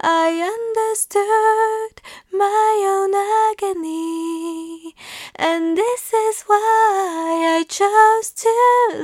I understood my own agony, and this is why I chose to.